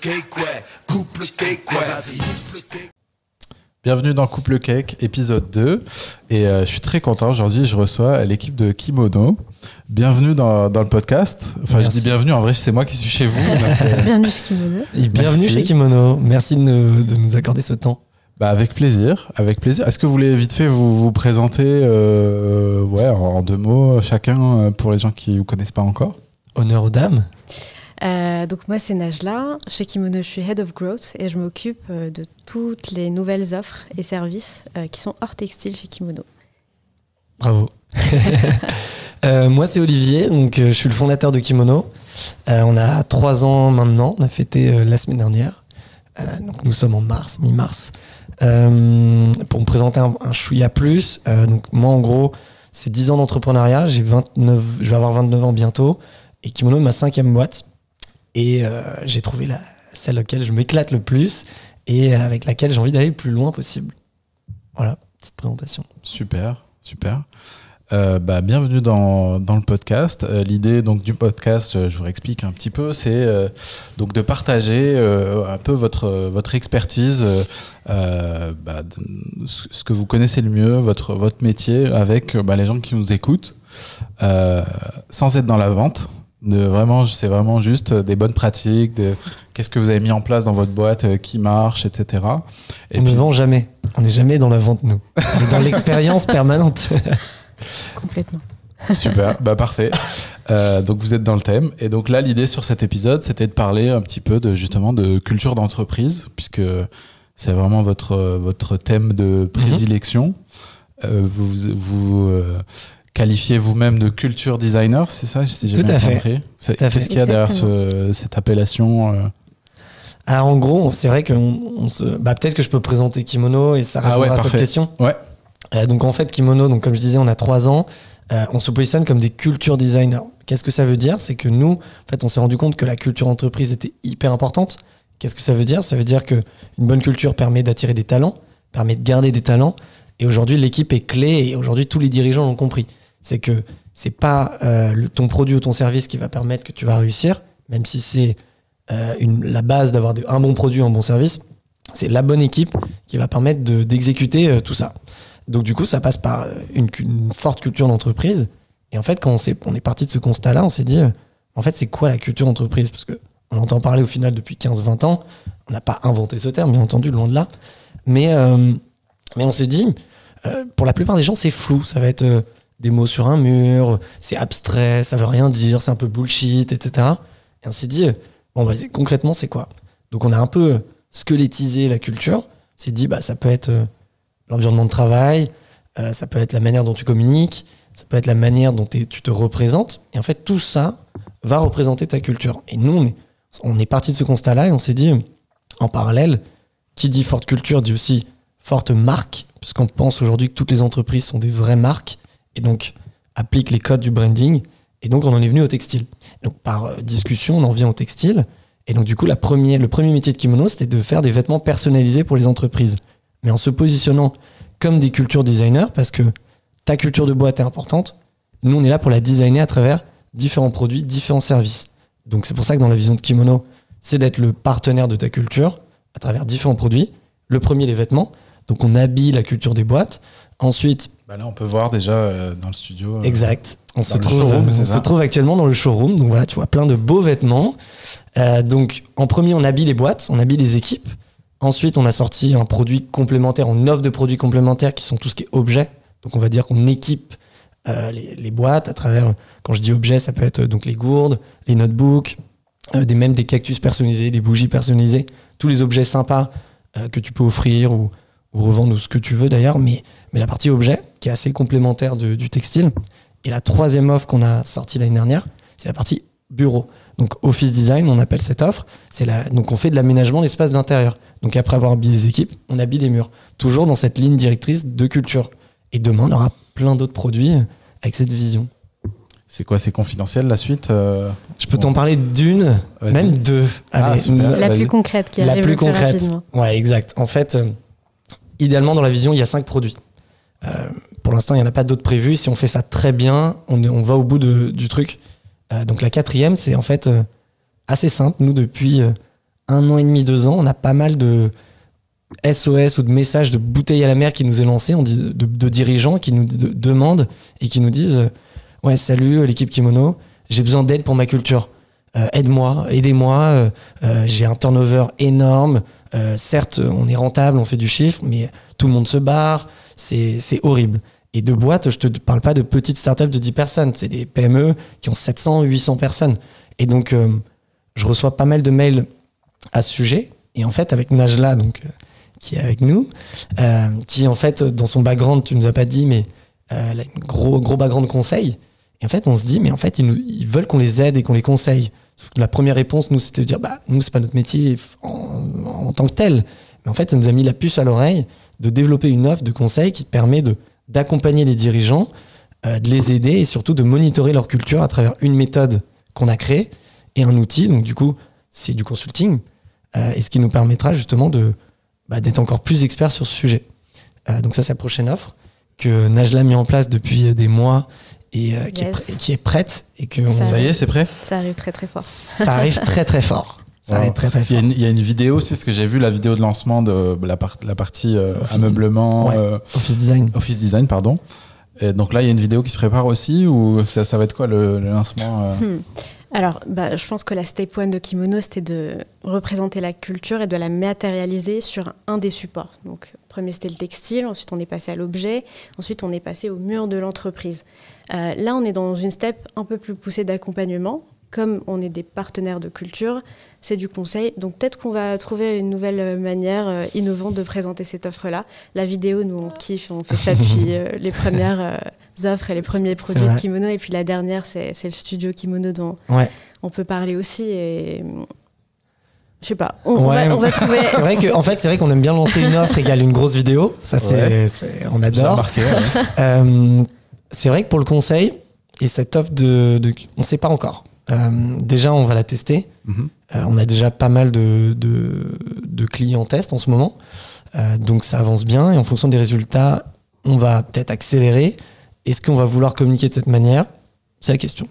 cake, ouais. Couple cake, ouais. Vas-y. Bienvenue dans Couple Cake, épisode 2. Et euh, je suis très content aujourd'hui, je reçois l'équipe de Kimono. Bienvenue dans, dans le podcast. Enfin, Merci. je dis bienvenue, en vrai, c'est moi qui suis chez vous. donc, euh, Bienvenue chez Kimono. Et bienvenue Merci. chez Kimono. Merci de nous, de nous accorder ce temps. bah, avec plaisir, avec plaisir. Est-ce que vous voulez vite fait vous, vous présenter euh, ouais, en, en deux mots chacun pour les gens qui ne vous connaissent pas encore? Honneur aux dames. Euh, donc moi c'est Najla. Chez Kimono je suis Head of Growth et je m'occupe euh, de toutes les nouvelles offres et services euh, qui sont hors textile chez Kimono. Bravo. Euh, moi, c'est Olivier. Donc, euh, je suis le fondateur de Kimono. Euh, on a trois ans maintenant. On a fêté euh, la semaine dernière. Euh, donc, nous sommes en mars, mi-mars. Euh, pour me présenter un, un chouïa plus. euh, donc, moi, en gros, c'est 10 ans d'entrepreneuriat. J'ai 29, je vais avoir 29 ans bientôt. Et Kimono est ma cinquième boîte. Et euh, j'ai trouvé la, celle auquel je m'éclate le plus et avec laquelle j'ai envie d'aller le plus loin possible. Voilà, petite présentation. Super, super. Euh, bah, bienvenue dans, dans le podcast. Euh, L'idée donc du podcast, euh, je vous explique un petit peu, c'est euh, donc de partager euh, un peu votre votre expertise, euh, euh, bah, ce que vous connaissez le mieux, votre votre métier, avec euh, bah, les gens qui nous écoutent, euh, sans être dans la vente. De vraiment, c'est vraiment juste euh, des bonnes pratiques, de qu'est-ce que vous avez mis en place dans votre boîte, euh, qui marche, etc. Et on puis- ne vend jamais. On n'est jamais dans la vente, nous. On est dans l'expérience permanente. Complètement. Super, bah parfait. Euh, donc vous êtes dans le thème. Et donc là, l'idée sur cet épisode, c'était de parler un petit peu de justement de culture d'entreprise, puisque c'est vraiment votre, votre thème de prédilection. Euh, vous vous euh, qualifiez vous-même de culture designer, c'est ça si j'ai Tout à fait. compris C'est- Tout à fait. Qu'est-ce qu'il y a derrière ce- cette appellation euh Ah, en gros, c'est vrai que on se... bah, peut-être que je peux présenter Kimono et ça Ah ouais, répondra à cette question. Ouais. Euh, donc en fait, Kimono, donc comme je disais, on a trois ans. Euh, on se positionne comme des culture designers. Qu'est-ce que ça veut dire? C'est que nous, en fait, on s'est rendu compte que la culture entreprise était hyper importante. Qu'est-ce que ça veut dire? Ça veut dire que une bonne culture permet d'attirer des talents, permet de garder des talents. Et aujourd'hui, l'équipe est clé et aujourd'hui, tous les dirigeants l'ont compris. C'est que c'est pas euh, ton produit ou ton service qui va permettre que tu vas réussir, même si c'est euh, la base d'avoir un bon produit, un bon service. C'est la bonne équipe qui va permettre de- d'exécuter euh, tout ça. Donc du coup, ça passe par euh, une, forte culture d'entreprise. Et en fait, quand on, est parti de ce constat-là, on s'est dit, en fait, c'est quoi la culture d'entreprise? Parce que on entend parler au final depuis 15-20 ans. On n'a pas inventé ce terme, bien entendu, loin de là. Mais, mais on s'est dit, pour la plupart des gens, c'est flou. Ça va être des mots sur un mur, c'est abstrait, ça veut rien dire, c'est un peu bullshit, etc. Et on s'est dit, bon, bah, concrètement, c'est quoi? Donc on a un peu squelettisé la culture. S'est dit, bah, ça peut être euh, l'environnement de travail, euh, ça peut être la manière dont tu communiques, ça peut être la manière dont tu te représentes. Et en fait, tout ça va représenter ta culture. Et nous, on est, on est parti de ce constat-là et on s'est dit, en parallèle, qui dit forte culture dit aussi forte marque, puisqu'on pense aujourd'hui que toutes les entreprises sont des vraies marques et donc appliquent les codes du branding. Et donc, on en est venu au textile. Donc, par euh, discussion, on en vient au textile. Et donc, du coup, le premier métier de Kimono, c'était de faire des vêtements personnalisés pour les entreprises. Mais en se positionnant comme des culture designers, parce que ta culture de boîte est importante. Nous, on est là pour la designer à travers différents produits, différents services. Donc, c'est pour ça que dans la vision de Kimono, c'est d'être le partenaire de ta culture à travers différents produits. Le premier, les vêtements. Donc, on habille la culture des boîtes. Ensuite, Bah Là, on peut voir déjà euh, dans le studio. euh, Exact. On, se trouve, showroom, on c'est se ça trouve actuellement dans le showroom. Donc voilà, tu vois plein de beaux vêtements. Euh, donc en premier, on habille les boîtes, on habille les équipes. Ensuite, on a sorti un produit complémentaire, on offre de produits complémentaires qui sont tout ce qui est objets. Donc on va dire qu'on équipe les, les boîtes à travers, quand je dis objets, ça peut être donc les gourdes, les notebooks, des, même des cactus personnalisés, des bougies personnalisées, tous les objets sympas que tu peux offrir ou, ou revendre ou ce que tu veux d'ailleurs. Mais, mais la partie objet, qui est assez complémentaire de- du textile. Et la troisième offre qu'on a sortie l'année dernière, c'est la partie bureau. Donc office design, on appelle cette offre. C'est la, donc on fait de l'aménagement d'espace d'intérieur. Donc après avoir habillé les équipes, on habille les murs. Toujours dans cette ligne directrice de culture. Et demain, on aura plein d'autres produits avec cette vision. C'est quoi C'est confidentiel la suite euh, Je peux t'en parler d'une, même deux. Ah, La vas-y. plus concrète qui la arrive plus le plus concrète. rapidement. Ouais, exact. En fait, euh, idéalement, dans la vision, il y a cinq produits. Euh, pour l'instant, il n'y en a pas d'autres prévus. Si on fait ça très bien, on, va au bout du truc. Euh, donc la quatrième, c'est en fait euh, assez simple. Nous, depuis un an et demi, deux ans, on a pas mal de SOS ou de messages de bouteilles à la mer qui nous est lancé, de, dirigeants qui nous de- demandent et qui nous disent Ouais, salut l'équipe Kimono, j'ai besoin d'aide pour ma culture. Euh, Aide-moi, aidez-moi, euh, euh, j'ai un turnover énorme. Certes, on est rentable, on fait du chiffre, mais tout le monde se barre, c'est horrible. Et de boîtes, je te parle pas de petites startups de 10 personnes, c'est des PME qui ont 700, 800 personnes. Et donc, je reçois pas mal de mails à ce sujet. Et en fait, avec Najla, donc, qui est avec nous, qui en fait, dans son background, tu nous as pas dit, mais elle a un gros, gros background conseil. Et en fait, on se dit, mais en fait, ils veulent qu'on les aide et qu'on les conseille. La première réponse, nous, c'était de dire, bah, nous, c'est pas notre métier en, tant que tel. Mais en fait, ça nous a mis la puce à l'oreille de développer une offre de conseil qui permet d'accompagner les dirigeants, euh, de les aider et surtout de monitorer leur culture à travers une méthode qu'on a créée et un outil. Donc du coup, c'est du consulting euh, et ce qui nous permettra justement de bah, d'être encore plus experts sur ce sujet. Euh, donc ça, c'est la prochaine offre que Najla a mis en place depuis des mois et euh, qui, est Yes. pr- qui est prête et que on- Ça y est, c'est prêt? Ça arrive très très fort. ça arrive très très fort. Ça Wow. arrive très très Il y, a fort. une, il y a une vidéo aussi, parce que j'ai vu la vidéo de lancement de la, par- la partie euh, Office ameublement, Ouais. euh, Office design. office design, pardon. Et donc là, il y a une vidéo qui se prépare aussi, ou ça, ça va être quoi le, le lancement euh? Hmm. Alors, bah, je pense que la step one de Kimono, c'était de représenter la culture et de la matérialiser sur un des supports. Donc, premier, c'était le textile, ensuite, on est passé à l'objet, ensuite, on est passé au mur de l'entreprise. Euh, là, on est dans une step un peu plus poussée d'accompagnement. Comme on est des partenaires de culture, c'est du conseil. Donc, peut-être qu'on va trouver une nouvelle manière euh, innovante de présenter cette offre-là. La vidéo, nous, on kiffe, on fait ça depuis euh, les premières euh, offres et les premiers produits de. Kimono. Et puis, la dernière, c'est c'est le studio Kimono dont Ouais. on peut parler aussi. Et je sais pas, on, va, on va trouver. C'est vrai que en fait, c'est vrai qu'on aime bien lancer une offre égale une grosse vidéo. Ça, c'est, Ouais. c'est- on adore. ouais. Euh, c'est vrai que pour le conseil et cette offre de, de on ne sait pas encore. Euh, déjà, on va la tester. Mhm. Euh, on a déjà pas mal de, de, de clients test en ce moment. Euh, donc ça avance bien et en fonction des résultats, on va peut-être accélérer. Est-ce qu'on va vouloir communiquer de cette manière? C'est la question.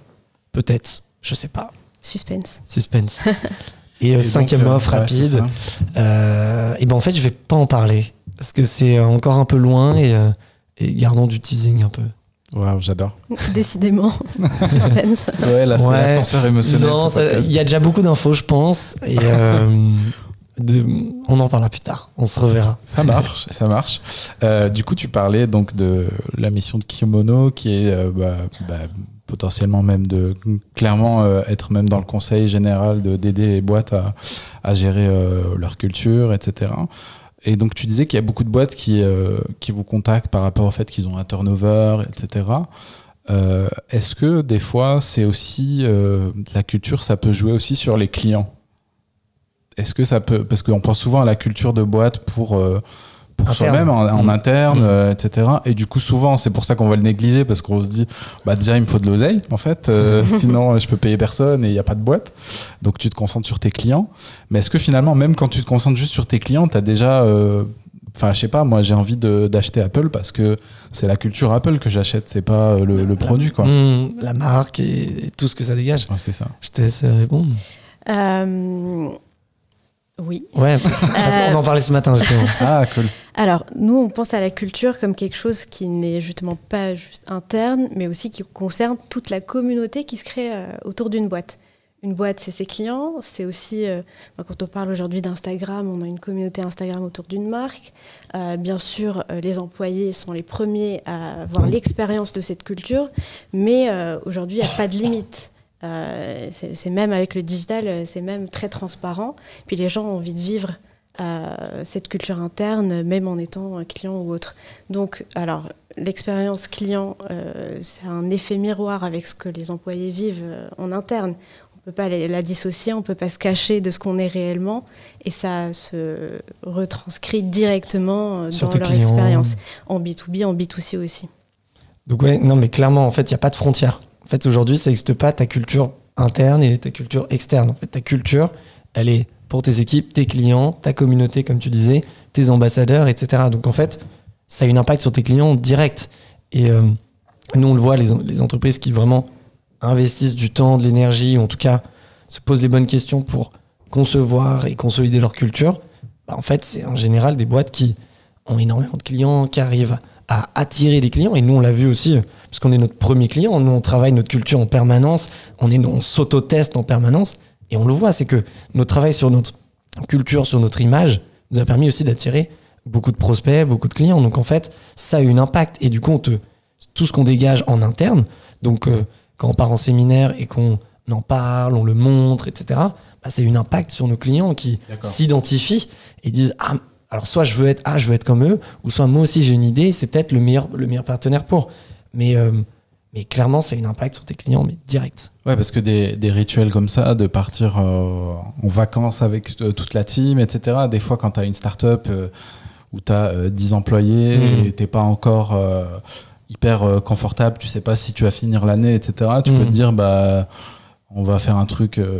Peut-être. Je sais pas. Suspense. Suspense. Et, euh, Et donc, cinquième euh, offre ouais, rapide. Euh, et ben en fait, je vais pas en parler parce que c'est encore un peu loin et, euh, et gardons du teasing un peu. Waouh, j'adore. Décidément. Suspense. Ouais, là, c'est Ouais. l'ascenseur émotionnel. Non, il y a déjà beaucoup d'infos, je pense. Et euh, on en parlera plus tard. On se reverra. Ça marche, ça marche. Euh, du coup, tu parlais donc de la mission de Kimono, qui est euh, bah, bah, potentiellement même de clairement euh, être même dans le conseil général de d'aider les boîtes à, gérer leur culture, etc. Et donc, tu disais qu'il y a beaucoup de boîtes qui, qui vous contactent par rapport au fait qu'ils ont un turnover, etc. Est-ce que des fois, c'est aussi la culture, ça peut jouer aussi sur les clients? Est-ce que ça peut parce qu'on pense souvent à la culture de boîte pour euh, pour soi-même en, en Mm. interne, Mm. euh, etc. Et du coup, souvent, c'est pour ça qu'on va le négliger parce qu'on se dit, bah déjà, il me faut de l'oseille en fait, euh, sinon je peux payer personne et il n'y a pas de boîte. Donc tu te concentres sur tes clients. Mais est-ce que finalement, même quand tu te concentres juste sur tes clients, tu as déjà euh, Enfin, je sais pas, moi j'ai envie d'acheter Apple parce que c'est la culture Apple que j'achète, c'est pas euh, le, le produit quoi. Mmh, la marque et, et tout ce que ça dégage. Ouais, c'est ça. Je te laisse répondre. Euh, oui. Ouais, parce- qu'on en parlait ce matin justement. Ah, cool. Alors, nous, on pense à la culture comme quelque chose qui n'est justement pas juste interne, mais aussi qui concerne toute la communauté qui se crée euh, autour d'une boîte. Une boîte, c'est ses clients, c'est aussi, euh, bah, quand on parle aujourd'hui d'Instagram, on a une communauté Instagram autour d'une marque. Euh, bien sûr, euh, les employés sont les premiers à avoir l'expérience de cette culture, mais euh, aujourd'hui, il n'y a pas de limite. Euh, c'est même avec le digital, euh, c'est même très transparent. Puis les gens ont envie de vivre euh, cette culture interne, même en étant un client ou autre. Donc, alors, l'expérience client, euh, c'est un effet miroir avec ce que les employés vivent en interne. On ne peut pas la, dissocier, on ne peut pas se cacher de ce qu'on est réellement, et ça se retranscrit directement Sur dans leur clients. expérience, en B2B, en B2C aussi. Donc ouais, non mais clairement, en fait, il n'y a pas de frontière. Fait, aujourd'hui, ça n'existe pas ta culture interne et ta culture externe. En fait, ta culture, elle est pour tes équipes, tes clients, ta communauté, comme tu disais, tes ambassadeurs, etc. Donc en fait, ça a un impact sur tes clients direct. Et euh, nous, on le voit, les, les entreprises qui vraiment investissent du temps, de l'énergie, ou en tout cas se posent les bonnes questions pour concevoir et consolider leur culture, bah, en fait, c'est en général des boîtes qui ont énormément de clients, qui arrivent à attirer des clients. Et nous, on l'a vu aussi, parce qu'on est notre premier client. Nous, on travaille notre culture en permanence. On, est, on s'auto-teste en permanence. Et on le voit, c'est que notre travail sur notre culture, sur notre image, nous a permis aussi d'attirer beaucoup de prospects, beaucoup de clients. Donc en fait, ça a eu un impact. Et du coup, on te, tout ce qu'on dégage en interne, donc euh, quand on part en séminaire et qu'on en parle, on le montre, etc., bah, c'est un impact sur nos clients qui s'identifient et disent Ah, alors soit je veux être ah, je veux être comme eux, ou soit moi aussi j'ai une idée, c'est peut-être le meilleur, le meilleur partenaire pour. Mais, euh, mais clairement, c'est un impact sur tes clients, mais direct. Ouais, parce que des, des rituels comme ça, de partir euh, en vacances avec euh, toute la team, etc. Des fois, quand tu as une start-up euh, où tu as 10 employés Mm. et t'es pas encore hyper confortable, tu sais pas si tu vas finir l'année, etc. Tu peux Mm. te dire, bah, on va faire un truc euh,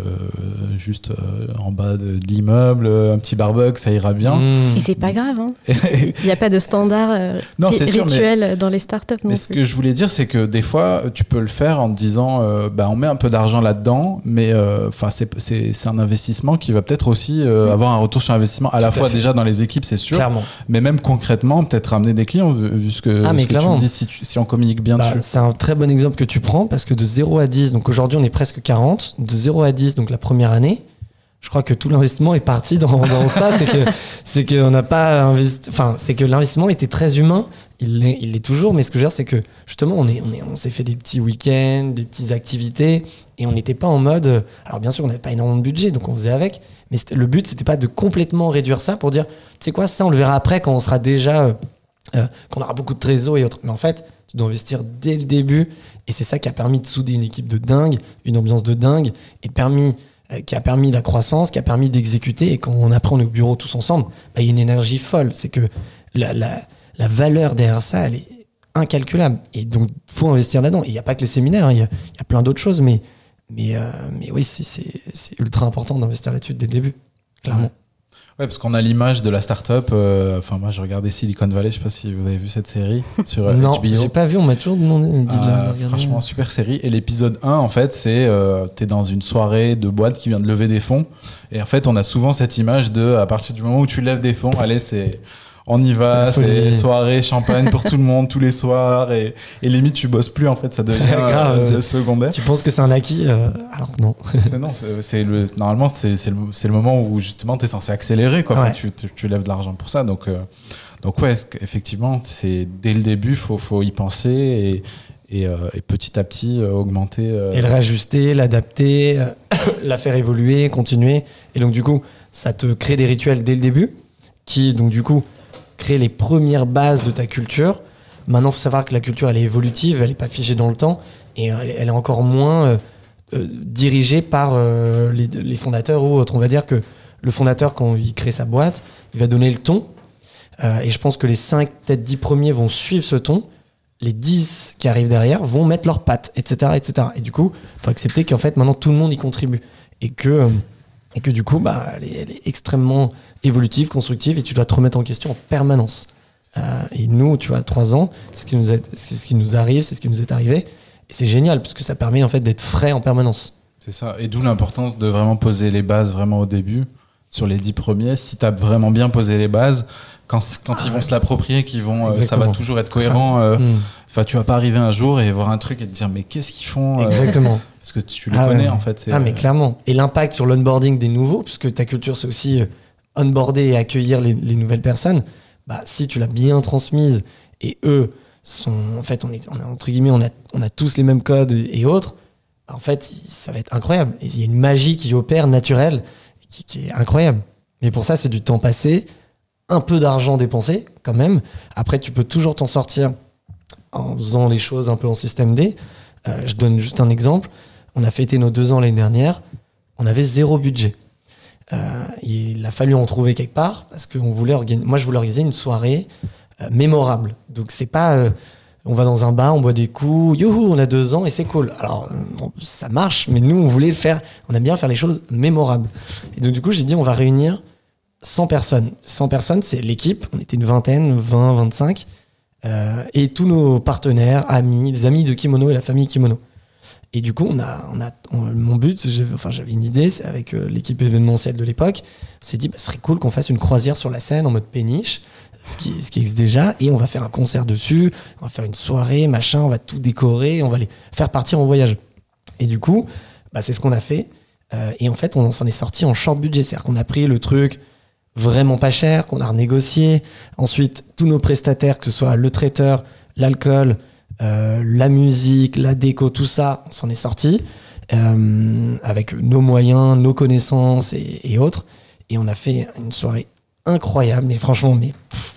juste euh, en bas de, de l'immeuble, un petit barbecue, ça ira bien. Mmh. Et c'est pas grave. hein. Il n'y a pas de standard euh, non, sûr, mais dans les startups. non Mais ce que je voulais dire, c'est que des fois, tu peux le faire en te disant, euh, bah, on met un peu d'argent là-dedans, mais euh, enfin, c'est c'est c'est un investissement qui va peut-être aussi euh, Mm. avoir un retour sur investissement à la à fois fait. déjà dans les équipes, c'est sûr, Clairement. mais même concrètement, peut-être ramener des clients vu, vu ce que, Ah, mais ce que tu me dis, si, tu- si on communique bien Bah, dessus. c'est un très bon exemple que tu prends parce que de 0 à 10, donc aujourd'hui on est presque 40, de 0 à 10, donc la première année, je crois que tout l'investissement est parti dans, ça. C'est que c'est qu'on n'a pas investi, enfin c'est que l'investissement était très humain. Il l'est, il toujours, mais ce que je veux dire, c'est que justement on est, on est, on s'est fait des petits week-ends, des petites activités, et on n'était pas en mode. Alors bien sûr, on n'avait pas énormément de budget, donc on faisait avec. Mais le but, c'était pas de complètement réduire ça pour dire, tu sais quoi, ça on le verra après quand on sera déjà, euh, euh, qu'on aura beaucoup de trésors et autres. Mais en fait, tu dois investir dès le début, et c'est ça qui a permis de souder une équipe de dingue, une ambiance de dingue, et permis, euh, qui a permis la croissance, qui a permis d'exécuter. Et quand on apprend on est au bureau tous ensemble, bah, il y a une énergie folle. C'est que la, la, la valeur derrière ça, elle est incalculable. Et donc, faut investir là-dedans. Il n'y a pas que les séminaires, hein, il y, a, plein d'autres choses, mais, mais, euh, mais oui, c'est ultra important d'investir là-dessus dès le début, clairement. Ouais, parce qu'on a l'image de la start-up. euh, Enfin, moi, je regardais Silicon Valley, je sais pas si vous avez vu cette série sur euh, non, HBO. j'ai pas vu, on m'a toujours demandé. dit de la Ah, franchement, super série. Et l'épisode 1, en fait, c'est euh, t'es dans une soirée de boîte qui vient de lever des fonds. Et en fait, on a souvent cette image de à partir du moment où tu lèves des fonds, allez, c'est. On y va, C'est soirée, champagne pour tout le monde, tous les soirs. Et, et limite, tu bosses plus, en fait, ça devient Grave, euh, secondaire. Tu penses que c'est un acquis euh, Alors non. Non, c'est le, normalement, c'est le, le moment où justement tu es censé accélérer. Quoi. Enfin, tu, tu, tu lèves de l'argent pour ça. Donc, euh, donc ouais, effectivement, c'est dès le début, il faut, faut y penser et, et, euh, et petit à petit euh, augmenter. et le réajuster, l'adapter, la faire évoluer, continuer. Et donc, du coup, ça te crée des rituels dès le début qui, donc, du coup, créent les premières bases de ta culture. Maintenant, il faut savoir que la culture, elle est évolutive, elle n'est pas figée dans le temps et elle, est- elle est encore moins euh, euh, dirigée par euh, les, fondateurs ou autres. On va dire que le fondateur, quand il crée sa boîte, il va donner le ton. Euh, et je pense que les 5, peut-être 10 premiers vont suivre ce ton. Les 10 qui arrivent derrière vont mettre leurs pattes, etc. etc. Et du coup, il faut accepter qu'en fait, maintenant, tout le monde y contribue. Et que, euh, et que du coup, bah, elle, est, elle est extrêmement évolutive, constructive, et tu dois te remettre en question en permanence. Euh, et nous, tu vois, à 3 ans, c'est ce qui nous, est- ce qui nous arrive, c'est ce qui nous est arrivé. Et c'est génial, parce que ça permet en fait d'être frais en permanence. C'est ça. Et d'où l'importance de vraiment poser les bases vraiment au début, sur les dix premiers. Si tu as vraiment bien posé les bases, quand, quand ils vont se l'approprier, qu'ils vont, euh, ça va toujours être cohérent. euh, Mm. Enfin, tu vas pas arriver un jour et voir un truc et te dire mais qu'est-ce qu'ils font euh, Exactement. Parce que tu les Ah connais ouais. en fait. Ah, mais euh, clairement. Et l'impact sur l'onboarding des nouveaux, puisque ta culture, c'est aussi euh, onboarder et accueillir les, les nouvelles personnes. Bah, si tu l'as bien transmise et eux sont. En fait, on est, on est- entre guillemets, on a, on a tous les mêmes codes et autres. bah, en fait, ça va être incroyable. Il y a une magie qui opère naturelle qui, qui est incroyable. Mais pour ça, c'est du temps passé, un peu d'argent dépensé quand même. Après, tu peux toujours t'en sortir en faisant les choses un peu en système D. Euh, je donne juste un exemple. On a fêté nos deux ans l'année dernière. On avait zéro budget. Euh, il a fallu en trouver quelque part parce que on voulait moi je voulais organiser une soirée euh, mémorable. Donc c'est pas euh, on va dans un bar, on boit des coups, youhou, on a deux ans et c'est cool. Alors ça marche, mais nous on voulait faire, on aime bien faire les choses mémorables. Et donc du coup j'ai dit on va réunir 100 personnes. 100 personnes, c'est l'équipe, on était une vingtaine, 20, 25, euh, et tous nos partenaires, amis, les amis de Kimono et la famille Kimono. Et du coup, on a, on a, on- mon but, enfin, j'avais une idée c'est avec euh, l'équipe événementielle de l'époque. On s'est dit, bah, ce serait cool qu'on fasse une croisière sur la scène en mode péniche, ce qui, ce qui existe déjà, et on va faire un concert dessus, on va faire une soirée, machin, on va tout décorer, on va les faire partir en voyage. Et du coup, bah, c'est ce qu'on a fait. Euh, et en fait, on s'en est sorti en short budget. C'est-à-dire qu'on a pris le truc vraiment pas cher, qu'on a renégocié. Ensuite, tous nos prestataires, que ce soit le traiteur, l'alcool, euh, la musique, la déco, tout ça, on s'en est sorti euh, avec nos moyens, nos connaissances et, et autres. Et on a fait une soirée incroyable, mais franchement, mais pff,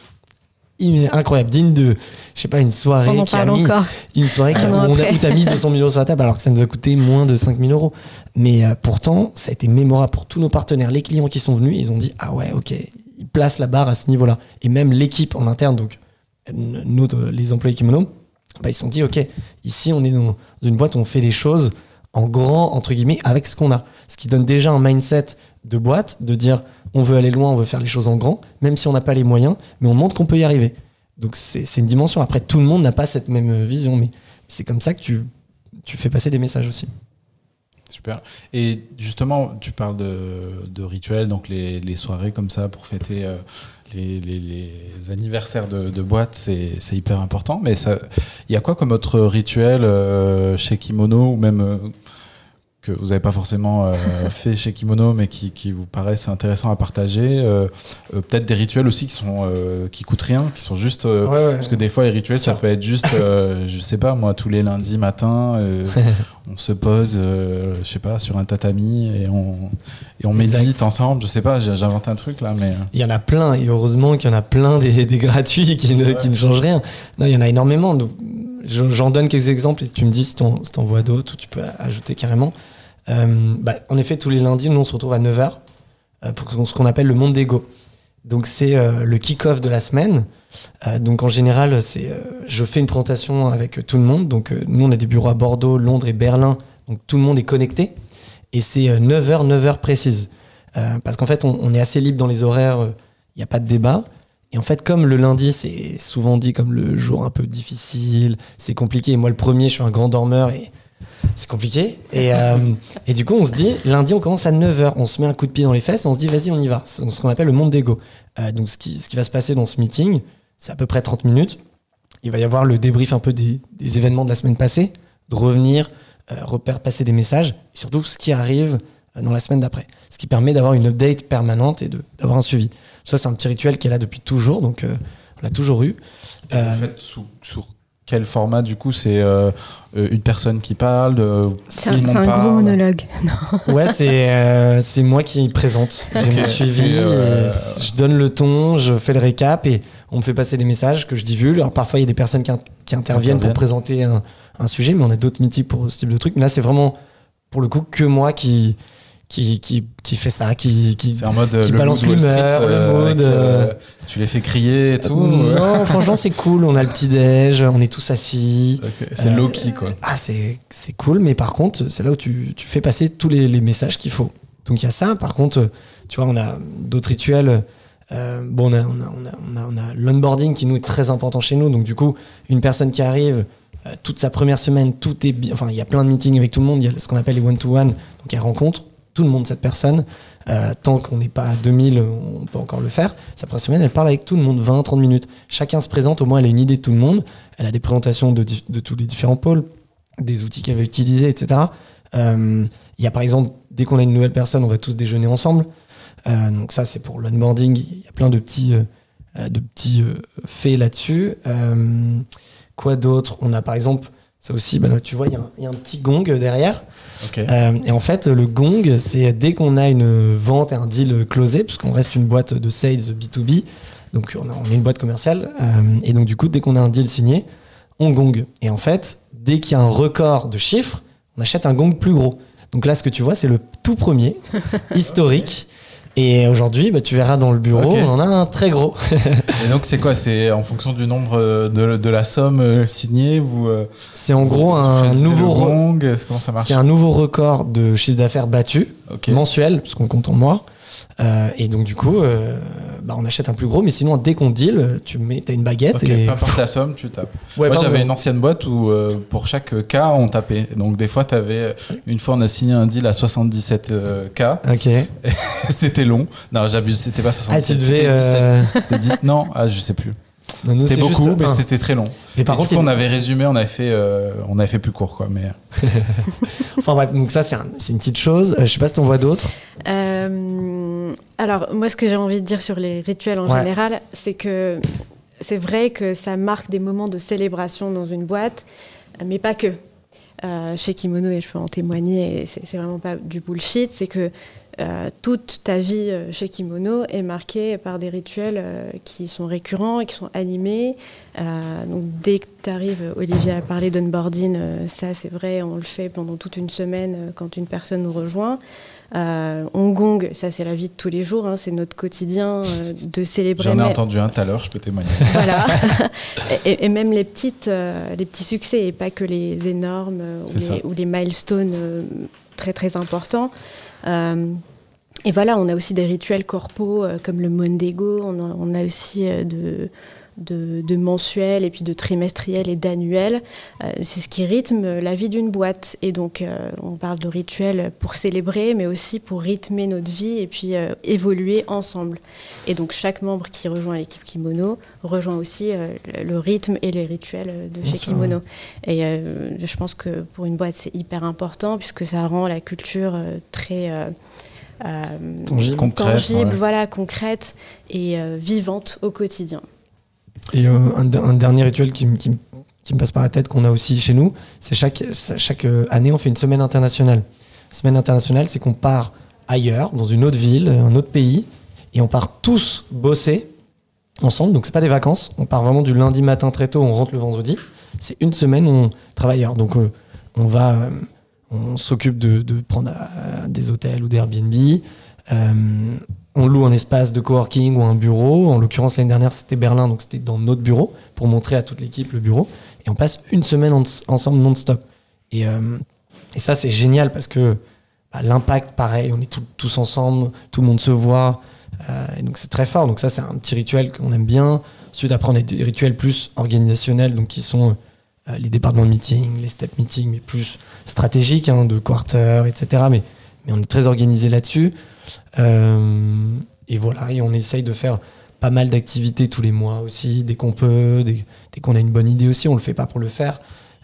incroyable, digne de, je sais pas, une soirée On en qui a mis- encore. une soirée qui a- on a- après. où t'as mis 200 000 euros sur la table alors que ça nous a coûté moins de 5 000 euros. Mais euh, pourtant, ça a été mémorable pour tous nos partenaires. Les clients qui sont venus, ils ont dit Ah ouais, ok, ils placent la barre à ce niveau-là. Et même l'équipe en interne, donc nous, les employés Kimono, bah, ils se sont dit Ok, ici on est dans une boîte où on fait les choses en grand, entre guillemets, avec ce qu'on a. Ce qui donne déjà un mindset de boîte, de dire on veut aller loin, on veut faire les choses en grand, même si on n'a pas les moyens, mais on montre qu'on peut y arriver. Donc c'est une dimension. Après, tout le monde n'a pas cette même vision, mais c'est comme ça que tu, tu fais passer des messages aussi. Super. Et justement, tu parles de, de rituels, donc les, les soirées comme ça pour fêter euh, les, anniversaires de, boîte, c'est hyper important. Mais il y a quoi comme autre rituel euh, chez Kimono ou même euh, que vous n'avez pas forcément euh, fait chez Kimono, mais qui, qui vous paraissent intéressants à partager euh, euh, Peut-être des rituels aussi qui sont qui coûtent rien, qui sont juste parce que des fois, les rituels, ça peut être juste, je sais pas, moi, tous les lundis matin, on se pose, je sais pas, sur un tatami et on, et on Exact. médite ensemble. Je sais pas, inventé un truc là, mais. Il y en a plein, et heureusement qu'il y en a plein des, des gratuits qui ne, qui ne changent rien. Non, il y en a énormément. Donc, je- J'en donne quelques exemples et tu me dis si t'en si vois d'autres ou tu peux ajouter carrément. Euh, bah, en effet, tous les lundis, nous on se retrouve à 9h pour ce qu'on appelle le monde d'ego. Donc c'est euh, le kick-off de la semaine. Euh, donc en général, c'est euh, je fais une présentation avec euh, tout le monde. Donc euh, nous on a des bureaux à Bordeaux, Londres et Berlin. Donc tout le monde est connecté. Et c'est euh, 9h, 9h précise. Euh, parce qu'en fait, on, est assez libre dans les horaires, euh, il n'y a pas de débat. Et en fait, comme le lundi, c'est souvent dit comme le jour un peu difficile, c'est compliqué. Et moi, le premier, je suis un grand dormeur et c'est compliqué. Et, euh, et du coup, on se dit, lundi, on commence à 9h. On se met un coup de pied dans les fesses, on se dit, vas-y, on y va. C'est ce qu'on appelle le monde d'ego. Euh, donc, ce qui, ce qui va se passer dans ce meeting, c'est à peu près 30 minutes. Il va y avoir le débrief un peu des, des événements de la semaine passée, de revenir, euh, repère, passer des messages, et surtout ce qui arrive euh, dans la semaine d'après. Ce qui permet d'avoir une update permanente et d'avoir un suivi. Ça, c'est un petit rituel qui est là depuis toujours, donc on l'a toujours eu. Vous faites sous, sur quel format du coup C'est euh, euh, une personne qui parle euh, C'est un, monde c'est un gros monologue. Ouais, c'est euh, c'est moi qui présente. J'ai mon suivi, euh, je donne le ton, je fais le récap et on me fait passer des messages que je divulgue. Alors parfois il y a des personnes qui, in- qui interviennent pour présenter un, un sujet, mais on a d'autres meetings pour ce type de truc. Mais là c'est vraiment pour le coup que moi qui qui, qui, qui fait ça, qui, qui... C'est en mode qui le balance l'humeur, le euh, mood, euh, euh, tu les fais crier et tout. Non, franchement c'est cool. On a le petit déj, on est tous assis. C'est Euh, low-key quoi. Ah, c'est cool, mais par contre, c'est là où tu, tu fais passer tous les, les messages qu'il faut. Donc il y a ça. Par contre, tu vois, on a d'autres rituels. Euh, bon, on a, on a, on a, on a, on a l'onboarding qui nous est très important chez nous. Donc du coup, une personne qui arrive, euh, toute sa première semaine, tout est bien. Enfin, il y a plein de meetings avec tout le monde. Il y a ce qu'on appelle les one-to-one. Donc elle rencontre tout le monde, cette personne. Euh, tant qu'on n'est pas à 2000, on peut encore le faire. Sa première semaine, elle parle avec tout le monde, 20-30 minutes. Chacun se présente, au moins elle a une idée de tout le monde. Elle a des présentations de, tous les différents pôles, des outils qu'elle va utiliser, etc. Euh, Il y a par exemple, dès qu'on a une nouvelle personne, on va tous déjeuner ensemble. Euh, donc ça, c'est pour l'onboarding. Il y a plein de petits, de petits faits là-dessus. Quoi d'autre? On a par exemple, ça aussi, bah là, tu vois, il y a un- il y, a un petit gong derrière. Ok. Euh, et en fait, le gong, c'est dès qu'on a une vente et un deal closé, parce qu'on reste une boîte de sales B2B, donc on, a- on est une boîte commerciale, euh, et donc du coup, dès qu'on a un deal signé, on gong. Et en fait, dès qu'il y a un record de chiffres, on achète un gong plus gros. Donc là, ce que tu vois, c'est le tout premier, historique. Et aujourd'hui, bah, tu verras dans le bureau, on en a un très gros. Et donc c'est quoi C'est en fonction du nombre euh, de, de la somme euh, signée vous euh, C'est en gros un nouveau, le re- gong, est-ce- comment ça marche c'est un nouveau record de chiffre d'affaires battu. Mensuel, parce qu'on compte en mois. Euh, et donc, du coup, euh, bah, on achète un plus gros, mais sinon, dès qu'on deal, euh, tu mets, as une baguette et. peu importe la somme, tu tapes. Ouais, Moi, j'avais une ancienne boîte où euh, pour chaque cas, on tapait. Donc, des fois, t'avais, une fois, on a signé un deal à 77 euh, cas. Ok. c'était long. Non, j'abuse, c'était pas 77. Ah, tu devais. c'était 17. euh, Non, ah, je sais plus. C'était beaucoup, juste mais c'était très long. Mais par Et contre, du coup, il- on avait résumé, on avait fait, euh, on avait fait plus court, quoi. Mais enfin bref, donc ça, c'est un- c'est une petite chose. Euh, je sais pas si t'en vois d'autres. Euh, alors, moi, ce que j'ai envie de dire sur les rituels en Ouais. général, c'est que c'est vrai que ça marque des moments de célébration dans une boîte, mais pas que. Euh, chez Kimono, et je peux en témoigner, c'est vraiment pas du bullshit, c'est que euh, toute ta vie euh, chez Kimono est marquée par des rituels euh, qui sont récurrents et qui sont animés. Euh, donc dès que tu arrives, Olivier a parlé d'onboarding, ça c'est vrai, on le fait pendant toute une semaine quand une personne nous rejoint. On gong, ça c'est la vie de tous les jours, hein, c'est notre quotidien de célébrer. j'en ai mais- entendu un tout à l'heure, je peux témoigner. voilà. et, et même les, petites, les petits succès, et pas que les énormes ou les, ou les milestones très très importants. Euh, et voilà, on a aussi des rituels corpaux euh, comme le Mondego, on a, on a aussi euh, de, de, de mensuels et puis de trimestriels et d'annuels. Euh, c'est ce qui rythme la vie d'une boîte. Et donc, euh, on parle de rituels pour célébrer, mais aussi pour rythmer notre vie et puis euh, évoluer ensemble. Et donc, chaque membre qui rejoint l'équipe Kimono rejoint aussi euh, le, rythme et les rituels de Bien chez Kimono. Et je pense que pour une boîte, c'est hyper important puisque ça rend la culture très. euh, Tangible. Concrète, tangible, ouais. voilà, concrète et euh, vivante au quotidien. Et euh, un, dernier rituel qui, me- passe par la tête qu'on a aussi chez nous, c'est chaque, euh, année, on fait une semaine internationale. Semaine internationale, c'est qu'on part ailleurs, dans une autre ville, un autre pays, et on part tous bosser ensemble. Donc, c'est pas des vacances. On part vraiment du lundi matin très tôt, on rentre le vendredi. C'est une semaine on travaille ailleurs. Donc, euh, on va, euh, on s'occupe de, de prendre euh, des hôtels ou des Airbnb. On loue un espace de coworking ou un bureau. En l'occurrence, l'année dernière, c'était Berlin, donc c'était dans notre bureau pour montrer à toute l'équipe le bureau. Et on passe une semaine en- ensemble non-stop. Et, euh, et ça, c'est génial parce que bah, l'impact, pareil, on est tous ensemble, tout le monde se voit. euh, et donc, c'est très fort. Donc, ça, c'est un petit rituel qu'on aime bien. Ensuite, après, on a des rituels plus organisationnels, donc qui sont euh, les départements de meeting, les step meetings, mais plus stratégiques, hein, de quarter, etc. Mais, mais on est très organisé là-dessus. Euh, et voilà, et on essaye de faire pas mal d'activités tous les mois aussi, dès qu'on peut, dès, dès qu'on a une bonne idée aussi, on le fait pas pour le faire.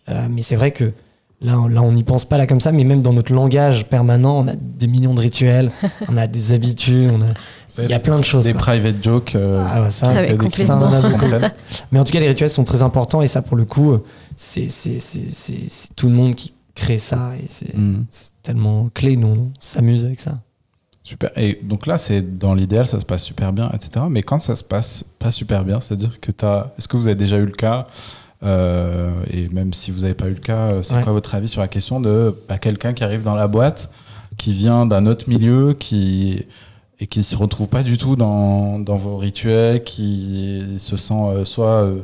Euh, mais c'est vrai que là, on- là on n'y pense pas là comme ça, mais même dans notre langage permanent, on a des millions de rituels, on a des habitudes, on a, il y a plein de choses. Des quoi. private jokes. euh, Ah, bah, ça, Ah ouais, des ça, on a. Mais en tout cas, les rituels sont très importants et ça, pour le coup, c'est c'est- c'est- c'est- c'est tout le monde qui crée ça et c'est c'est tellement clé. Nous, on s'amuse avec ça. Super. Et donc là, c'est dans l'idéal, ça se passe super bien, etc. Mais quand ça se passe pas super bien, c'est-à-dire que tu as. Est-ce que vous avez déjà eu le cas euh, Et même si vous n'avez pas eu le cas, euh, c'est Ouais. quoi votre avis sur la question de bah, quelqu'un qui arrive dans la boîte, qui vient d'un autre milieu, qui et qui se retrouve pas du tout dans, dans vos rituels, qui se sent euh, soit euh,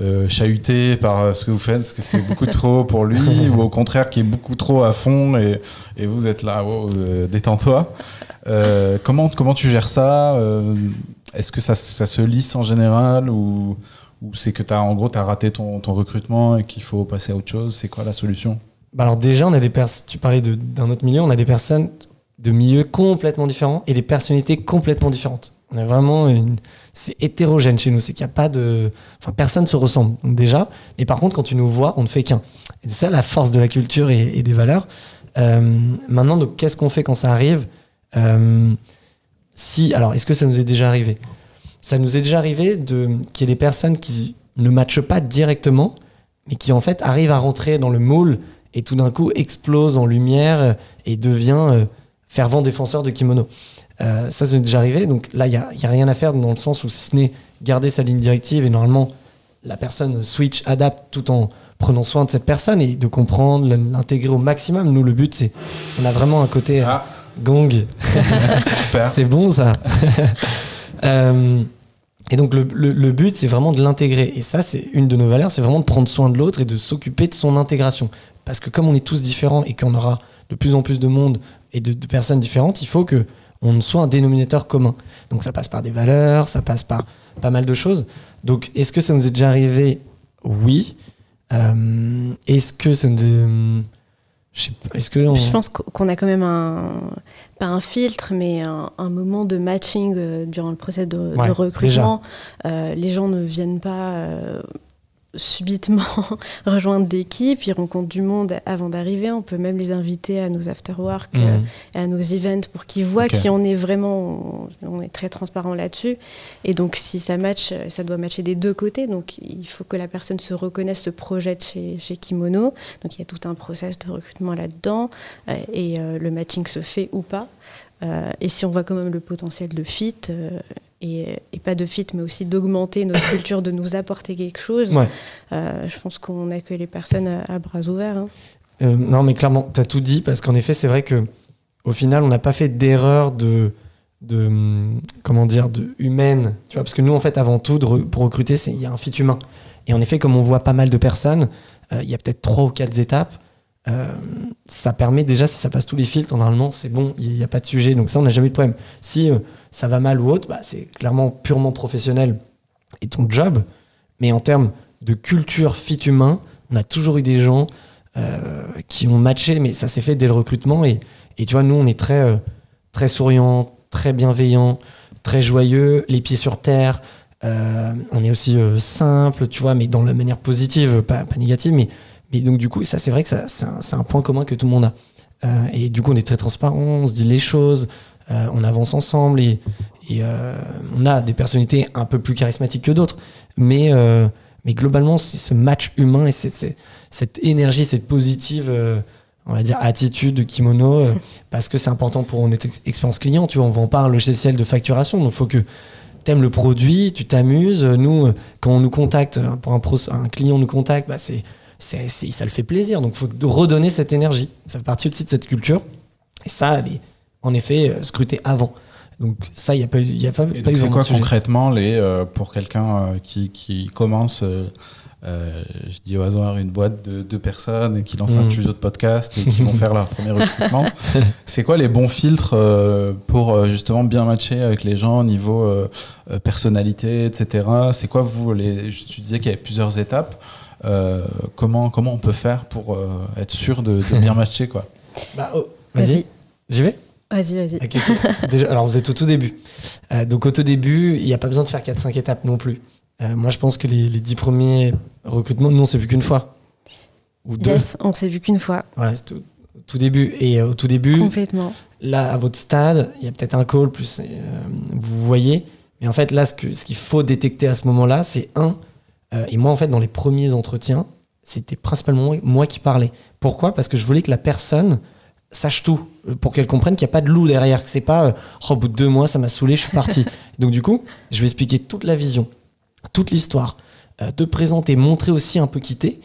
euh, chahuté par euh, ce que vous faites, parce que c'est beaucoup trop pour lui, ou au contraire qui est beaucoup trop à fond et, et vous êtes là, euh, détends-toi. Euh, comment, comment tu gères ça Euh, Est-ce que ça, ça se lisse en général ou, ou c'est que as, en gros tu as raté ton, ton recrutement et qu'il faut passer à autre chose C'est quoi la solution? Bah alors déjà, on a des. Tu parlais d'un autre milieu, on a des personnes de milieux complètement différents et des personnalités complètement différentes. On a vraiment une. C'est hétérogène chez nous, c'est qu'il n'y a pas de. Enfin, personne se ressemble, déjà. Mais par contre, quand tu nous vois, on ne fait qu'un. C'est ça la force de la culture et, et des valeurs. Euh, maintenant, donc, qu'est-ce qu'on fait quand ça arrive? Euh, Si. Alors, est-ce que ça nous est déjà arrivé? Ça nous est déjà arrivé de qu'il y ait des personnes qui ne matchent pas directement, mais qui en fait arrivent à rentrer dans le moule et tout d'un coup explose en lumière et devient euh, fervent défenseur de kimono. Euh, ça, c'est déjà arrivé. Donc là, il n'y a, rien à faire dans le sens où si ce n'est garder sa ligne directive et normalement la personne switch, adapte tout en prenant soin de cette personne et de comprendre, l'intégrer au maximum. Nous, le but, c'est on a vraiment un côté euh, Ah, gong. C'est bon ça. Euh, et donc le, le- le but, c'est vraiment de l'intégrer. Et ça, c'est une de nos valeurs, c'est vraiment de prendre soin de l'autre et de s'occuper de son intégration. Parce que comme on est tous différents et qu'on aura de plus en plus de monde et de, de personnes différentes, il faut que on soit un dénominateur commun. Donc ça passe par des valeurs, ça passe par pas mal de choses. Donc est-ce que ça nous est déjà arrivé Oui. Euh, est-ce que ça nous est... Je sais pas, est-ce que on- Je pense qu'on a quand même un, pas un filtre, mais un, un moment de matching euh, durant le process de, recrutement. Euh, les gens ne viennent pas subitement rejoindre d'équipe, ils rencontrent du monde avant d'arriver. On peut même les inviter à nos after-work, euh, Mhm. et à nos events pour qu'ils voient qui on est vraiment. On, on est très transparent là-dessus. Et donc, si ça match, euh, ça doit matcher des deux côtés. Donc, il faut que la personne se reconnaisse, se projette chez, chez Kimono. Donc, il y a tout un process de recrutement là-dedans. euh, et euh, le matching se fait ou pas. Euh, et si on voit quand même le potentiel de fit, euh, et, et pas de fit, mais aussi d'augmenter notre culture, de nous apporter quelque chose, Ouais. euh, je pense qu'on accueille les personnes à, à bras ouverts. hein. Euh, non, mais clairement, tu as tout dit parce qu'en effet, c'est vrai que au final, on n'a pas fait d'erreur de, de hum, comment dire, de humaine. Tu vois, parce que nous, en fait, avant tout, de pour recruter, il y a un fit humain. Et en effet, comme on voit pas mal de personnes, euh, il y a peut-être trois ou quatre étapes. Ça permet déjà, si ça passe tous les filtres, normalement, c'est bon, il n'y a pas de sujet. Donc ça, on n'a jamais eu de problème. Si euh, ça va mal ou autre, bah, c'est clairement purement professionnel et ton job. Mais en termes de culture fit humain, on a toujours eu des gens euh, qui ont matché, mais ça s'est fait dès le recrutement. Et, et tu vois, nous, on est très, euh, très souriant, très bienveillant, très joyeux, les pieds sur terre. On est aussi simple, tu vois, mais dans la manière positive, pas, pas négative. Mais, mais donc, du coup, ça, c'est vrai que c'est un, point commun que tout le monde a. Euh, et du coup, on est très transparent, on se dit les choses, euh, on avance ensemble et, et euh, on a des personnalités un peu plus charismatiques que d'autres. Mais, mais globalement, c'est ce match humain et c'est, cette énergie, cette positive, on va dire, attitude de kimono, parce que c'est important pour notre ex- expérience client. Tu vois, on vend pas un logiciel de facturation, donc il faut que tu aimes le produit, tu t'amuses. Nous, quand on nous contacte, euh, pour un, pros- un client nous contacte, bah, c'est, c'est, ça le fait plaisir. Donc il faut redonner cette énergie. Ça fait partie aussi de cette culture. Et ça, elle est en effet euh, scrutée avant. Donc ça, il n'y a pas, y a pas, Et pas eu c'est quoi sujet. concrètement les, euh, pour quelqu'un euh, qui, qui commence, euh, je dis au hasard, une boîte de deux personnes et qui lance un Mhm. studio de podcast et qui vont faire leur premier recrutement C'est quoi les bons filtres pour justement bien matcher avec les gens au niveau personnalité, etc. C'est quoi vous les Tu disais qu'il y avait plusieurs étapes. Euh, comment comment on peut faire pour euh, être sûr de, de bien matcher quoi Bah, oh, vas-y. J'y vais vas-y, vas-y. Déjà, alors vous êtes au tout début. Euh, donc au tout début, il n'y a pas besoin de faire 4-5 étapes non plus. Euh, moi, je pense que les, les 10 premiers recrutements, nous, on s'est vu qu'une fois. Ou deux. Yes, on s'est vu qu'une fois, Voilà, c'est au, au tout début. Et euh, au tout début, complètement. là, à votre stade, il y a peut-être un call, plus euh, vous voyez. Mais en fait, là, ce qu'il faut détecter à ce moment-là, c'est un. Euh, et moi, en fait, dans les premiers entretiens, c'était principalement moi qui parlais. Pourquoi? Parce que je voulais que la personne sache tout, euh, pour qu'elle comprenne qu'il n'y a pas de loup derrière, que c'est pas euh, Oh, au bout de deux mois, ça m'a saoulé, je suis parti. Donc, du coup, je vais expliquer toute la vision, toute l'histoire, euh, te présenter, montrer aussi un peu quitter.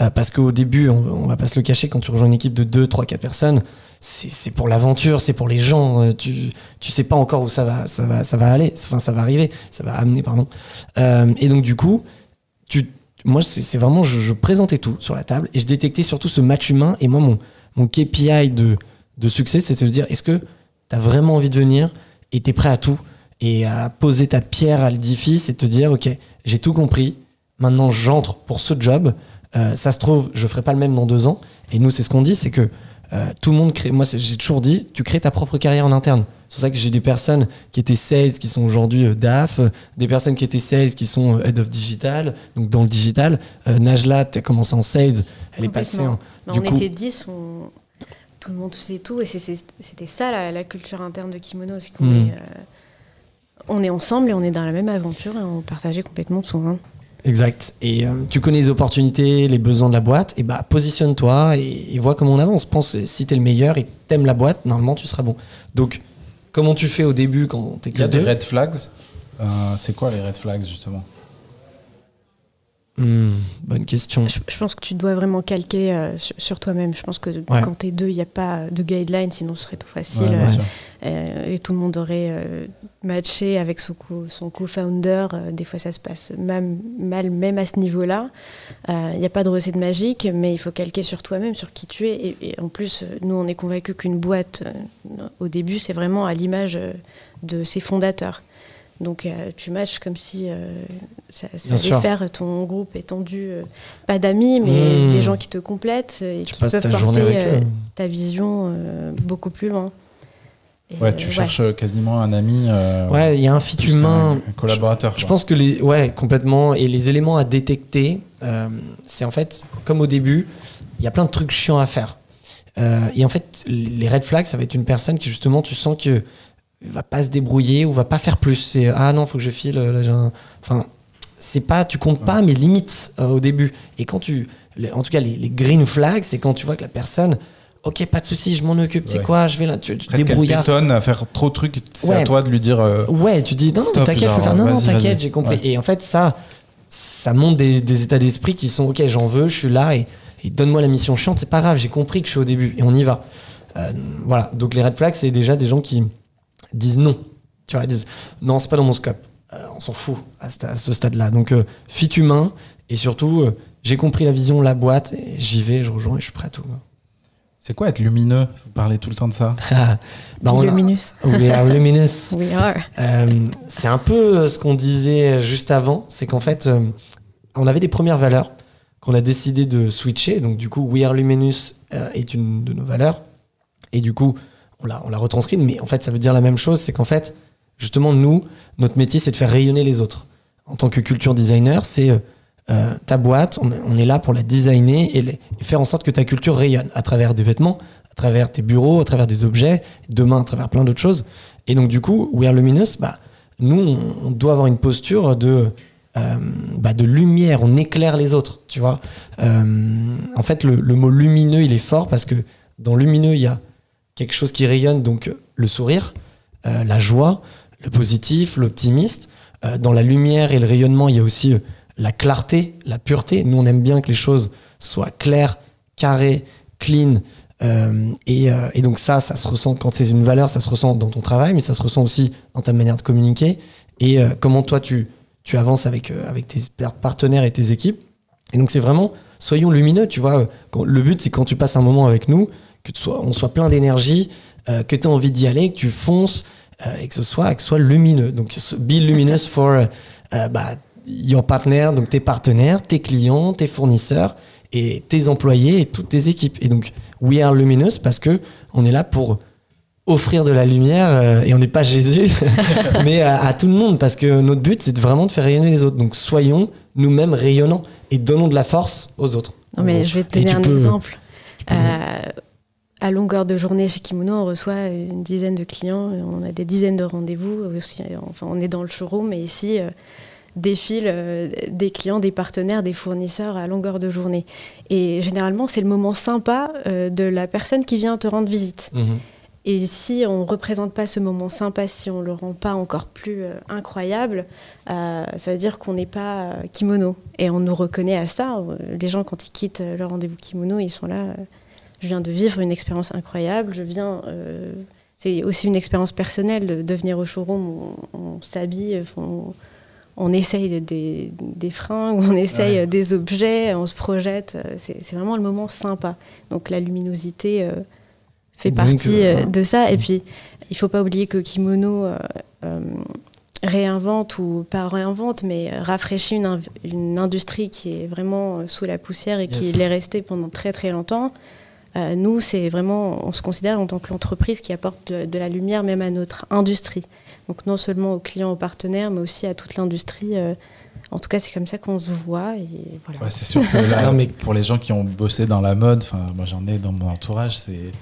Euh, parce qu'au début, on, on va pas se le cacher, quand tu rejoins une équipe de 2, 3, 4 personnes, c'est pour l'aventure, c'est pour les gens. tu, tu sais pas encore où ça va, ça va, ça va aller, enfin ça va arriver, ça va amener, pardon. Et donc du coup, moi c'est vraiment, je, présentais tout sur la table et je détectais surtout ce match humain. Et moi, mon, KPI de, succès, c'est de se dire, est-ce que tu as vraiment envie de venir et tu es prêt à tout et à poser ta pierre à l'édifice et te dire, ok, j'ai tout compris, maintenant j'entre pour ce job. Euh, ça se trouve, je ferai pas le même dans deux ans. Et nous, c'est ce qu'on dit, c'est que euh, tout le monde crée. Moi, j'ai toujours dit, tu crées ta propre carrière en interne. C'est pour ça que j'ai des personnes qui étaient sales, qui sont aujourd'hui euh, DAF, euh, des personnes qui étaient sales, qui sont euh, head of digital, donc dans le digital. Euh, Najla, tu as commencé en sales, elle est passée en. Bah, du on coup- était 10, on- tout le monde faisait tout, et c'était ça la, la culture interne de Kimono, c'est qu'on Mm. est, euh, on est ensemble et on est dans la même aventure et on partageait complètement tout. hein. Exact. Et euh, tu connais les opportunités, les besoins de la boîte, et bah positionne-toi et, et vois comment on avance. Pense si t'es le meilleur et t'aimes la boîte, normalement tu seras bon. Donc, comment tu fais au début quand t'es Il y a que des deux red flags. Euh, c'est quoi les red flags justement? Hmm, bonne question. Je, je pense que tu dois vraiment calquer euh, sur, sur toi-même. Je pense que Ouais. quand t'es deux, il n'y a pas de guideline, sinon ce serait tout facile. Ouais, euh, euh, et tout le monde aurait euh, matché avec son co- son co-founder. Des fois, ça se passe même, mal, même à ce niveau-là. Il n'y a pas de recette magique, mais il faut calquer sur toi-même, sur qui tu es. Et, et en plus, nous, on est convaincus qu'une boîte, au début, c'est vraiment à l'image de ses fondateurs. Donc, euh, tu matches comme si euh, ça, ça allait sûr. faire ton groupe étendu, euh, pas d'amis, mais Mmh. des gens qui te complètent et Tu qui peuvent ta porter euh, ta vision euh, beaucoup plus loin. Et, Ouais, tu euh, cherches quasiment un ami. euh, Ouais, il y a un fit humain. Un collaborateur. Je pense que les. Ouais, complètement. Et les éléments à détecter, euh, c'est en fait, comme au début, il y a plein de trucs chiants à faire. Euh, et en fait, les red flags, ça va être une personne qui, justement, tu sens que va pas se débrouiller ou va pas faire plus. C'est ah non, faut que je file. là, un- Enfin, c'est pas, tu comptes pas, mais limite euh, au début. Et quand tu. En tout cas, les, les green flags, c'est quand tu vois que la personne. Ok, pas de souci, je m'en occupe. C'est Ouais. quoi Je vais là. Tu, tu Presque elle à faire trop de trucs. C'est Ouais. à toi de lui dire. euh, Ouais, tu dis non, non, t'inquiète, je peux faire. Non, non, t'inquiète, j'ai compris. Ouais. Et en fait, ça, ça montre des, des états d'esprit qui sont ok, j'en veux, je suis là et, et donne-moi la mission chiante, c'est pas grave, j'ai compris que je suis au début et on y va. Euh, voilà, donc les red flags, c'est déjà des gens qui disent non. Tu vois, ils disent non, c'est pas dans mon scope. Euh, on s'en fout à ce, à ce stade-là. Donc, euh, fit humain et surtout, euh, j'ai compris la vision, la boîte, et j'y vais, je rejoins et je suis prêt à tout. C'est quoi être lumineux? Vous parlez tout le temps de ça. Bah, on a- Luminous. We are luminous. We are. Euh, c'est un peu ce qu'on disait juste avant, c'est qu'en fait, euh, on avait des premières valeurs qu'on a décidé de switcher. Donc du coup, We Are Luminous euh, est une de nos valeurs. Et du coup, on l'a, on l'a retranscrite, mais en fait, ça veut dire la même chose. C'est qu'en fait, justement, nous, notre métier, c'est de faire rayonner les autres. En tant que culture designer, c'est euh, euh, ta boîte, on, est là pour la designer et, faire en sorte que ta culture rayonne à travers des vêtements, à travers tes bureaux, à travers des objets, demain à travers plein d'autres choses. Et donc, du coup, We Are Luminous, bah, nous, on, doit avoir une posture de, euh, bah, de lumière, on éclaire les autres, tu vois. En fait, le mot lumineux, il est fort parce que dans lumineux, il y a quelque chose qui rayonne, donc euh, le sourire, euh, la joie, le positif, l'optimiste. Euh, dans la lumière et le rayonnement, il y a aussi la clarté, la pureté. Nous, on aime bien que les choses soient claires, carrées, clean. Et, donc ça, ça se ressent quand c'est une valeur, ça se ressent dans ton travail, mais ça se ressent aussi dans ta manière de communiquer et comment toi tu, tu avances avec, avec tes partenaires et tes équipes. Et donc c'est vraiment, soyons lumineux, tu vois. le but c'est quand tu passes un moment avec nous, que tu sois, on soit plein d'énergie, euh, que tu as envie d'y aller, que tu fonces euh, et que ce soit, que ce soit lumineux. Donc be luminous for euh, bah, your partner, donc tes partenaires, tes clients, tes fournisseurs et tes employés et toutes tes équipes. Et donc we are luminous parce que on est là pour offrir de la lumière et on n'est pas Jésus mais à, à tout le monde parce que notre but c'est vraiment de faire rayonner les autres donc soyons nous-mêmes rayonnants et donnons de la force aux autres Non, mais je vais te donner un peux- exemple. Euh, à longueur de journée chez Kimono, on reçoit une dizaine de clients, on a des dizaines de rendez-vous. Enfin, on est dans le showroom, et ici euh, défilent euh, des clients, des partenaires, des fournisseurs à longueur de journée. Et généralement, c'est le moment sympa euh, de la personne qui vient te rendre visite. Mhm. Et si on ne représente pas ce moment sympa, si on ne le rend pas encore plus euh, incroyable, euh, ça veut dire qu'on n'est pas euh, kimono. Et on nous reconnaît à ça. Les gens, quand ils quittent leur rendez-vous kimono, ils sont là. Euh, je viens de vivre une expérience incroyable. Je viens. euh, c'est aussi une expérience personnelle de, venir au showroom. On, on s'habille, on, on essaye de- des, des fringues, on essaye Ouais. euh, des objets, on se projette. euh, C'est vraiment le moment sympa. Donc la luminosité euh, fait Donc, partie euh, euh, de ça. Et puis, il faut pas oublier que Kimono euh, euh, réinvente, ou pas réinvente, mais rafraîchit une, industrie qui est vraiment euh, sous la poussière et qui l'est restée pendant très très longtemps. Euh, nous, c'est vraiment, on se considère en tant qu'entreprise qui apporte de, de la lumière même à notre industrie. Donc non seulement aux clients, aux partenaires, mais aussi à toute l'industrie. euh, en tout cas, c'est comme ça qu'on se voit. Et voilà. Ouais, c'est sûr que là, mais- pour les gens qui ont bossé dans la mode, enfin, moi j'en ai dans mon entourage, c'est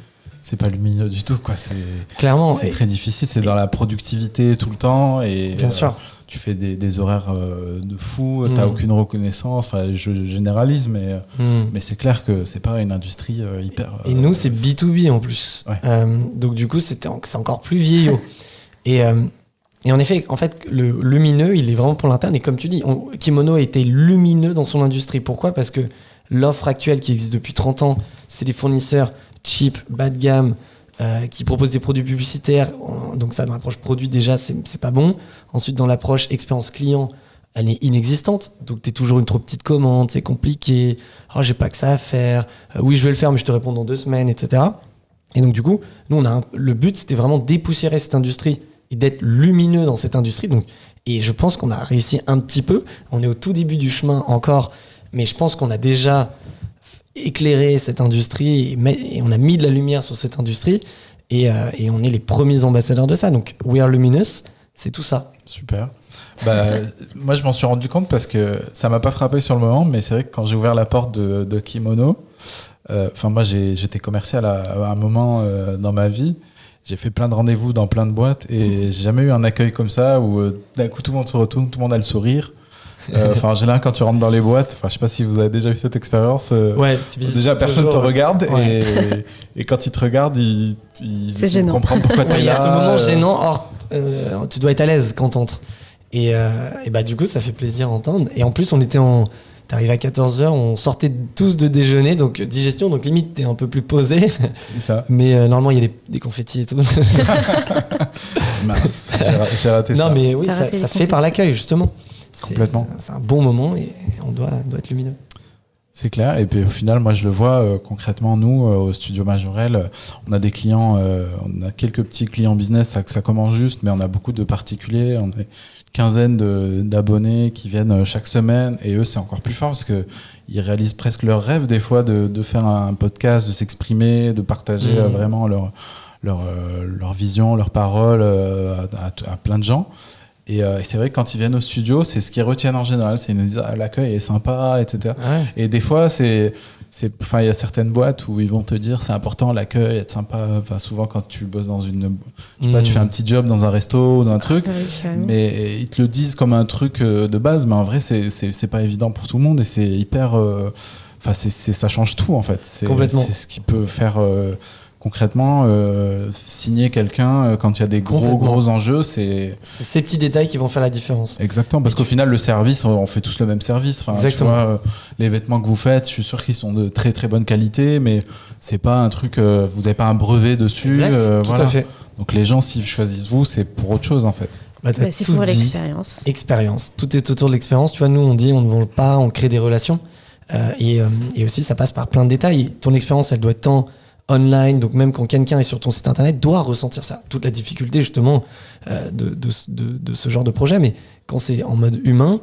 c'est pas lumineux du tout, quoi. C'est clairement c'est très difficile. C'est dans la productivité tout le temps et bien euh, sûr tu fais des, des horaires euh, de fou. T'as Mm. aucune reconnaissance. Enfin, je généralise, mais euh, Mhm. mais c'est clair que c'est pas une industrie euh, hyper. Et nous, c'est B2B en plus. Ouais. Donc, du coup, c'est encore plus vieillot. et, Et en effet, en fait, le lumineux, il est vraiment pour l'interne. Et comme tu dis, on- Kimono était lumineux dans son industrie. Pourquoi? Parce que l'offre actuelle qui existe depuis 30 ans, c'est des fournisseurs cheap, bas de gamme, euh, qui proposent des produits publicitaires. Donc ça, dans l'approche produit, déjà, c'est pas bon. Ensuite, dans l'approche expérience client, elle est inexistante. Donc tu toujours une trop petite commande, c'est compliqué. Oh, j'ai pas que ça à faire. Euh, oui, je vais le faire, mais je te réponds dans deux semaines, etc. Et donc, du coup, nous, on a le but, c'était vraiment dépoussiérer cette industrie et d'être lumineux dans cette industrie. Et je pense qu'on a réussi un petit peu. On est au tout début du chemin encore, mais je pense qu'on a déjà éclairé cette industrie et, on a mis de la lumière sur cette industrie et, euh, et on est les premiers ambassadeurs de ça. Donc, We Are Luminous, c'est tout ça. Super. Bah, moi, je m'en suis rendu compte parce que ça m'a pas frappé sur le moment, mais c'est vrai que quand j'ai ouvert la porte de, de Kimono, euh, enfin, moi, j'étais commercial à, à un moment euh, dans ma vie. J'ai fait plein de rendez-vous dans plein de boîtes et j'ai jamais eu un accueil comme ça où d'un coup tout le monde se retourne, tout le monde a le sourire. Euh, Enfin, en général, quand tu rentres dans les boîtes, enfin, je sais pas si vous avez déjà eu cette expérience. euh, Ouais, c'est bizarre. Déjà, personne te Toujours- regarde Ouais. et, et quand ils te regardent, ils, ils C'est essaient de gênant. comprendre pourquoi tu Ouais, es Il y là. a ce moment euh, gênant. Or, euh, tu dois être à l'aise quand t'entres. Et, euh, et bah, du coup, ça fait plaisir à entendre. Et en plus, on était en. T'arrives à 14h, on sortait tous de déjeuner, donc digestion, donc limite, t'es un peu plus posé. ça. Mais euh, normalement, il y a des, des confettis et tout. Mince, j'ai ra- j'ai raté ça. non, mais oui, ça, se fait par l'accueil, justement. C'est- Complètement. C'est c'est un bon moment et on doit, doit être lumineux. C'est clair. Et puis au final, moi, je le vois euh, concrètement, nous, euh, au studio Majorel, euh, on a des clients, euh, on a quelques petits clients business, ça, ça commence juste, mais on a beaucoup de particuliers. On a une quinzaine de- d'abonnés qui viennent chaque semaine. Et eux, c'est encore plus fort parce que ils réalisent presque leur rêve, des fois, de, de faire un podcast, de s'exprimer, de partager euh, vraiment leur, leur, euh, leur vision, leurs paroles euh, à, à- à plein de gens. Et, euh, et c'est vrai que quand ils viennent au studio, c'est ce qu'ils retiennent en général. C'est ils nous disent ah, l'accueil est sympa, etc. Et des fois, c'est, c'est, enfin, il y a certaines boîtes où ils vont te dire c'est important l'accueil, être sympa. Enfin, souvent quand tu bosses dans une, je sais pas, tu Mm. fais un petit job dans un resto ou dans un truc, Ouais, carrément. mais ils te le disent comme un truc euh, de base, mais en vrai, c'est, c'est, c'est pas évident pour tout le monde et c'est hyper, euh, enfin, c'est, c'est, ça change tout en fait. C'est, Complètement. C'est ce qui peut faire euh, concrètement euh, signer quelqu'un euh, quand il y a des gros gros enjeux, c'est C'est ces petits détails qui vont faire la différence. Exactement, parce qu'au final, le service, on fait tous le même service. Enfin, tu Exactement. vois, euh, les vêtements que vous faites, je suis sûr qu'ils sont de très très bonne qualité, mais c'est pas un truc, euh, vous n'avez pas un brevet dessus. Exact, euh, tout voilà. à fait. Donc les gens, s'ils choisissent vous, c'est pour autre chose en fait. Bah, Bah, c'est pour l'expérience. Expérience. Tout est autour de l'expérience. Tu vois, nous, on dit on ne vend pas, on crée des relations. Euh, et, euh, et aussi, ça passe par plein de détails. Ton expérience, elle doit être tant online, donc même quand quelqu'un est sur ton site internet, doit ressentir ça. Toute la difficulté, justement, euh, de, ce- genre de projet. Mais quand c'est en mode humain,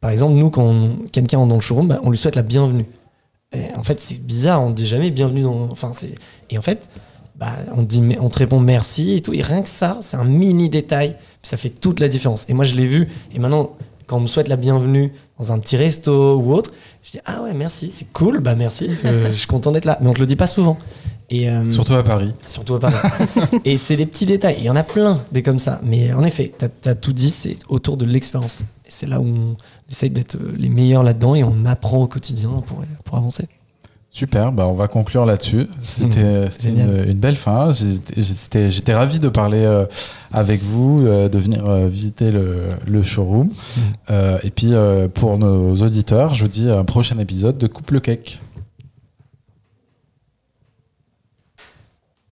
par exemple, nous, quand quelqu'un est dans le showroom, bah, on lui souhaite la bienvenue. En fait, c'est bizarre, on ne dit jamais bienvenue dans. Enfin. Et en fait, bah, on, dit, on te répond merci et tout. Et rien que ça, c'est un mini détail, ça fait toute la différence. Et moi, je l'ai vu. Et maintenant, quand on me souhaite la bienvenue dans un petit resto ou autre, je dis Ah ouais, merci, c'est cool, bah merci, je suis content d'être là. Mais on te le dit pas souvent. Et, euh, Surtout à Paris. Surtout à Paris. et c'est des petits détails. Il y en a plein des comme ça. Mais en effet, tu as, tout dit, c'est autour de l'expérience. Et c'est là où on essaye d'être euh, les meilleurs là-dedans et on apprend au quotidien pour, pour avancer. Super, bah on va conclure là-dessus. C'était Génial. une, une belle fin. J'étais- ravi de parler euh, avec vous, euh, de venir euh, visiter le, le showroom. Euh, et puis pour nos auditeurs, je vous dis à un prochain épisode de Couple Cake.